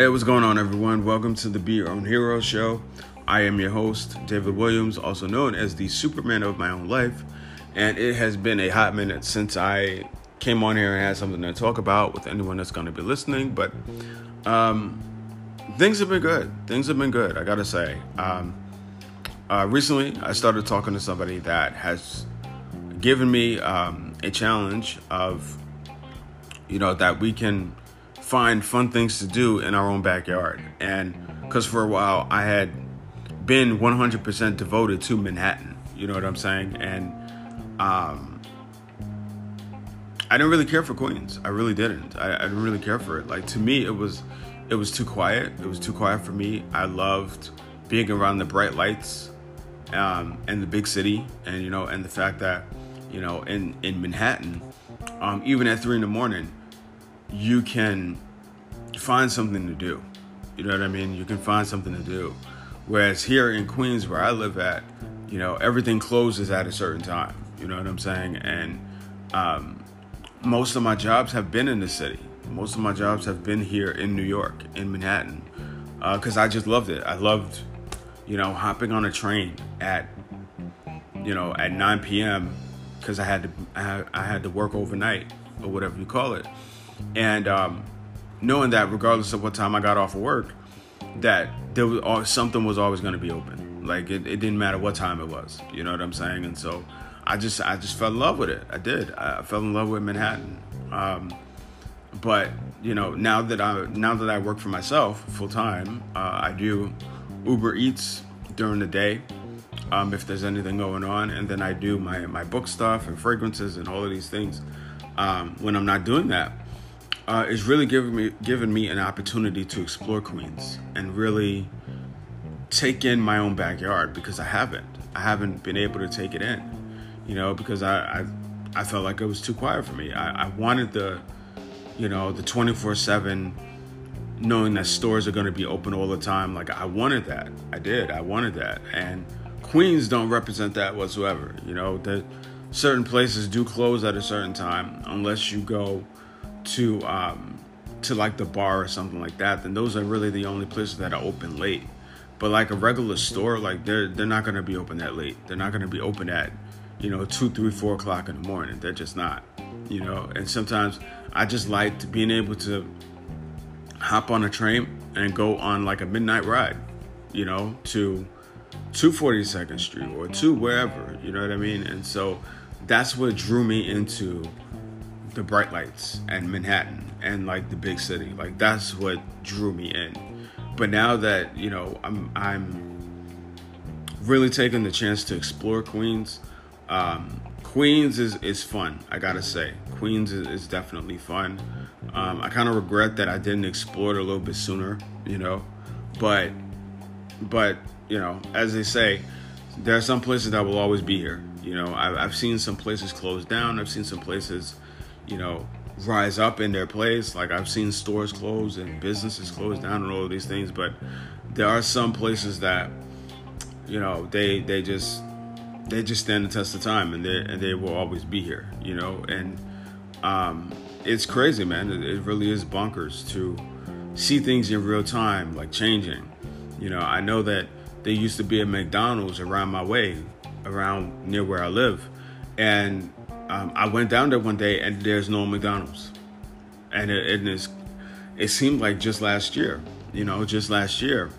Hey, what's going on, everyone? Welcome to the Be Your Own Hero show. I am your host, David Williams, also known as the Superman of my own life. And it has been a hot minute since I came on here and had something to talk about with anyone that's going to be listening. But um, things have been good. Things have been good, I gotta say. Um, uh, recently, I started talking to somebody that has given me um, a challenge of, you know, that we can find fun things to do in our own backyard. And because for a while I had been 100% devoted to Manhattan, you know what I'm saying? And um, I didn't really care for Queens. I really didn't. I, I didn't really care for it. Like to me, it was it was too quiet. It was too quiet for me. I loved being around the bright lights um, and the big city, and you know, and the fact that you know, in in Manhattan, um, even at three in the morning, you can find something to do. You know what I mean? You can find something to do. Whereas here in Queens, where I live at, you know, everything closes at a certain time. You know what I'm saying? And um, most of my jobs have been in the city. Most of my jobs have been here in New York, in Manhattan, because uh, I just loved it. I loved, you know, hopping on a train at, you know, at 9 p.m. because I had to I had, I had to work overnight or whatever you call it and um, knowing that regardless of what time I got off of work, that there was always, something was always going to be open. Like it, it didn't matter what time it was. You know what I'm saying? And so I just I just fell in love with it. I did. I fell in love with Manhattan. Um, but you know now that I now that I work for myself full time, uh, I do Uber Eats during the day. Um, if there's anything going on, and then I do my my book stuff and fragrances and all of these things. Um, when I'm not doing that, uh, is really given me giving me an opportunity to explore Queens and really take in my own backyard because I haven't. I haven't been able to take it in, you know, because I I, I felt like it was too quiet for me. I, I wanted the, you know, the twenty four seven, knowing that stores are going to be open all the time. Like I wanted that. I did. I wanted that, and Queens don't represent that whatsoever. You know, that certain places do close at a certain time unless you go to um, to like the bar or something like that, then those are really the only places that are open late. But like a regular store, like they're they're not gonna be open that late. They're not gonna be open at, you know, two, three, four o'clock in the morning. They're just not. You know, and sometimes I just like being able to hop on a train and go on like a midnight ride, you know, to to 42nd Street or to wherever, you know what I mean? And so that's what drew me into the bright lights and Manhattan and like the big city. Like that's what drew me in. But now that, you know, I'm I'm really taking the chance to explore Queens. Um, Queens is, is fun, I gotta say. Queens is, is definitely fun. Um, I kind of regret that I didn't explore it a little bit sooner, you know. But, but you know, as they say, there are some places that will always be here. You know, I've, I've seen some places close down. I've seen some places you know, rise up in their place. Like I've seen stores close and businesses close down and all of these things, but there are some places that, you know, they they just they just stand the test of time and they and they will always be here, you know, and um, it's crazy, man. It, it really is bonkers to see things in real time, like changing. You know, I know that there used to be a McDonald's around my way, around near where I live, and um, I went down there one day and there's no McDonald's, and it, it it seemed like just last year, you know, just last year,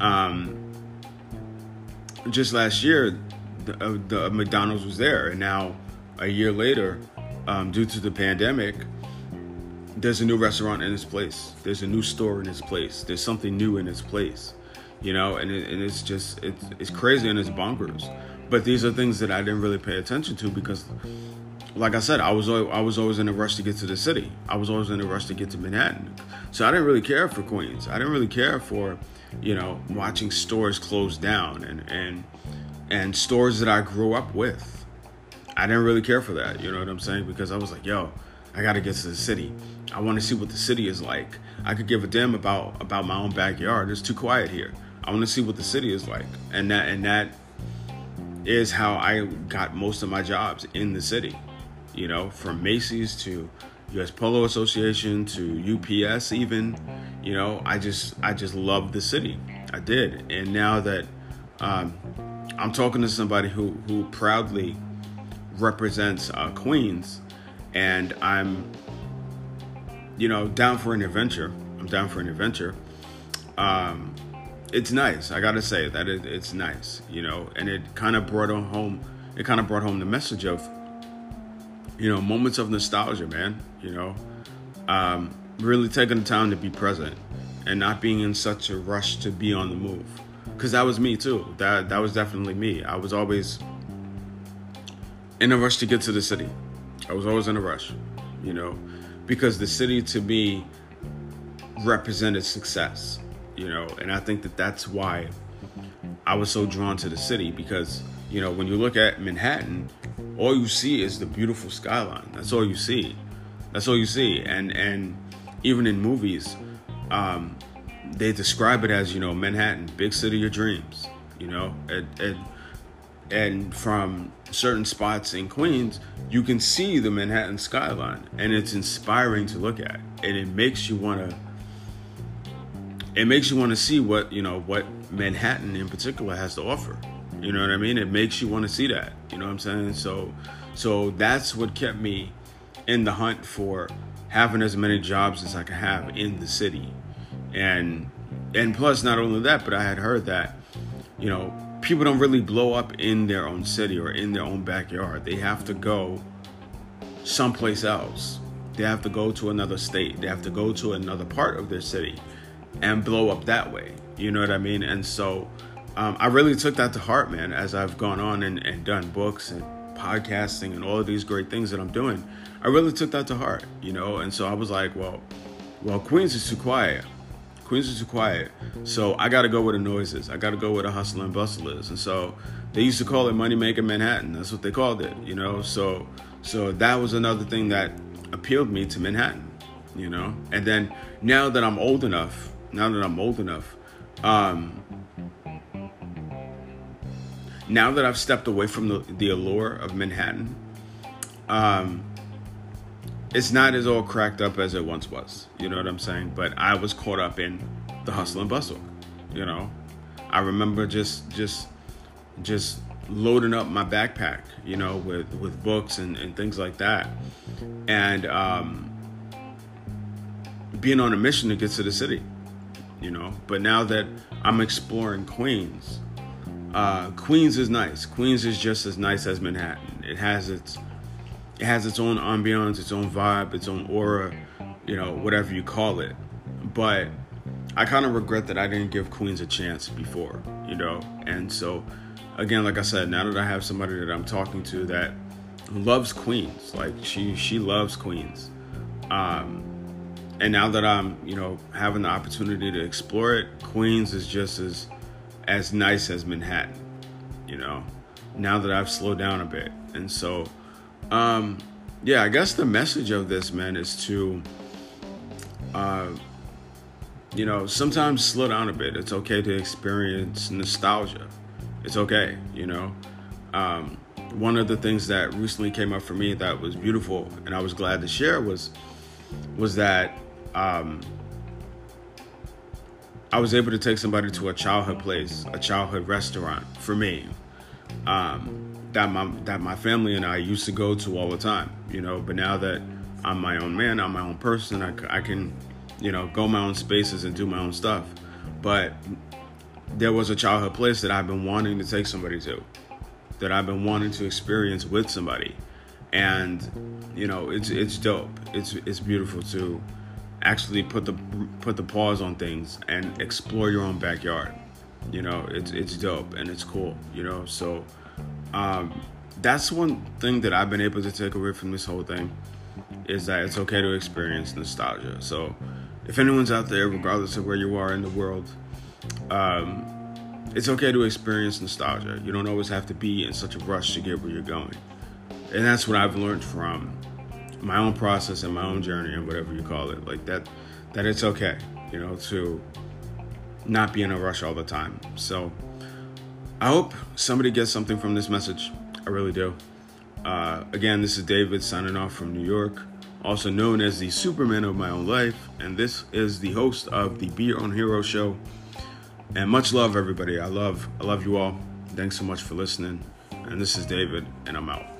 um, just last year, the, uh, the McDonald's was there, and now a year later, um, due to the pandemic, there's a new restaurant in its place. There's a new store in its place. There's something new in its place, you know, and, it, and it's just it's it's crazy and it's bonkers. But these are things that I didn't really pay attention to because like I said, I was I was always in a rush to get to the city. I was always in a rush to get to Manhattan. So I didn't really care for Queens. I didn't really care for, you know, watching stores close down and and and stores that I grew up with. I didn't really care for that. You know what I'm saying? Because I was like, yo, I got to get to the city. I want to see what the city is like. I could give a damn about about my own backyard. It's too quiet here. I want to see what the city is like. And that and that is how I got most of my jobs in the city you know, from Macy's to U.S. Polo Association to UPS, even, you know, I just I just loved the city. I did, and now that um, I'm talking to somebody who who proudly represents uh, Queens, and I'm you know down for an adventure. I'm down for an adventure. Um, it's nice. I gotta say that it, it's nice, you know, and it kind of brought home. It kind of brought home the message of, you know, moments of nostalgia, man. You know, um, really taking the time to be present and not being in such a rush to be on the move. Cause that was me too. That that was definitely me. I was always in a rush to get to the city. I was always in a rush, you know, because the city to me represented success you know, and I think that that's why I was so drawn to the city because, you know, when you look at Manhattan, all you see is the beautiful skyline. That's all you see. That's all you see. And and even in movies, um, they describe it as, you know, Manhattan, big city of dreams, you know, and, and and from certain spots in Queens, you can see the Manhattan skyline, and it's inspiring to look at, and it makes you want to it makes you want to see what you know what Manhattan in particular has to offer. You know what I mean? It makes you want to see that. You know what I'm saying? So, so that's what kept me in the hunt for having as many jobs as I could have in the city, and and plus not only that, but I had heard that you know people don't really blow up in their own city or in their own backyard. They have to go someplace else. They have to go to another state. They have to go to another part of their city and blow up that way. You know what I mean? And so um, I really took that to heart, man, as I've gone on and, and done books and podcasting and all of these great things that I'm doing. I really took that to heart, you know? And so I was like, well, well, Queens is too quiet. Queens is too quiet. So I got to go where the noise is. I got to go where the hustle and bustle is. And so they used to call it Money Making Manhattan. That's what they called it, you know? So, so that was another thing that appealed me to Manhattan, you know? And then now that I'm old enough, now that I'm old enough, um, now that I've stepped away from the, the allure of Manhattan, um, it's not as all cracked up as it once was. You know what I'm saying? But I was caught up in the hustle and bustle. You know, I remember just just just loading up my backpack, you know, with with books and, and things like that, and um, being on a mission to get to the city you know. But now that I'm exploring Queens, uh, Queens is nice. Queens is just as nice as Manhattan. It has its it has its own ambiance, its own vibe, its own aura, you know, whatever you call it. But I kind of regret that I didn't give Queens a chance before, you know. And so, again, like I said, now that I have somebody that I'm talking to that loves Queens, like she she loves Queens. Um, and now that I'm, you know, having the opportunity to explore it, Queens is just as as nice as Manhattan, you know. Now that I've slowed down a bit. And so um yeah, I guess the message of this man is to uh you know, sometimes slow down a bit. It's okay to experience nostalgia. It's okay, you know. Um one of the things that recently came up for me that was beautiful and I was glad to share was was that um, I was able to take somebody to a childhood place, a childhood restaurant for me. Um, that my that my family and I used to go to all the time, you know. But now that I'm my own man, I'm my own person, I, I can, you know, go my own spaces and do my own stuff. But there was a childhood place that I've been wanting to take somebody to, that I've been wanting to experience with somebody, and you know, it's it's dope. It's it's beautiful too actually put the put the pause on things and explore your own backyard. You know, it's it's dope and it's cool. You know, so um, that's one thing that I've been able to take away from this whole thing is that it's okay to experience nostalgia. So if anyone's out there, regardless of where you are in the world, um, it's okay to experience nostalgia. You don't always have to be in such a rush to get where you're going. And that's what I've learned from my own process and my own journey and whatever you call it like that that it's okay you know to not be in a rush all the time so i hope somebody gets something from this message i really do uh, again this is david signing off from new york also known as the Superman of my own life, and this is the host of the Be Your Own Hero show. And much love, everybody. I love, I love you all. Thanks so much for listening. And this is David, and I'm out.